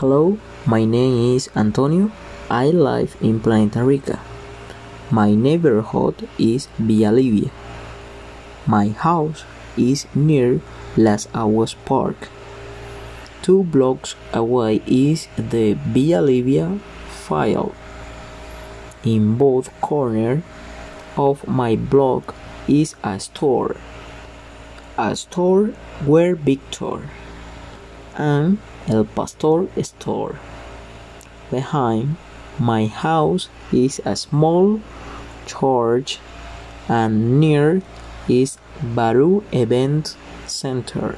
Hello, my name is Antonio. I live in Planeta Rica. My neighborhood is Villa Livia. My house is near Las Aguas Park. Two blocks away is the Villa Livia file. In both corners of my block is a store. A store where Victor and El Pastor store. Behind my house is a small church and near is Baru Event Center.